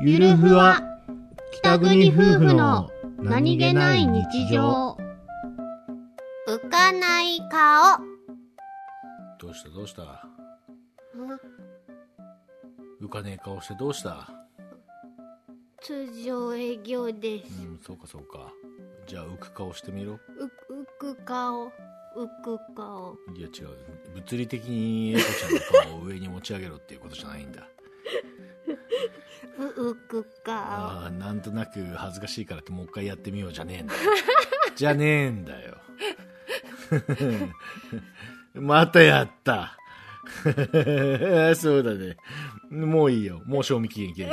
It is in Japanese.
ゆるふわ北国夫婦の何気ない日常。浮かない顔。どうした？どうした？浮かねえ顔してどうした？通常営業です。うんそうかそうか。じゃあ浮く顔してみろ。う浮く顔。浮く顔。いや違う。物理的にエコちゃんの顔を上に持ち上げろっていうことじゃないんだくか。ああなんとなく恥ずかしいからってもう一回やってみようじゃねえんだよ。じゃねえんだよ。またやった。そうだね。もういいよ。もう賞味期限切れ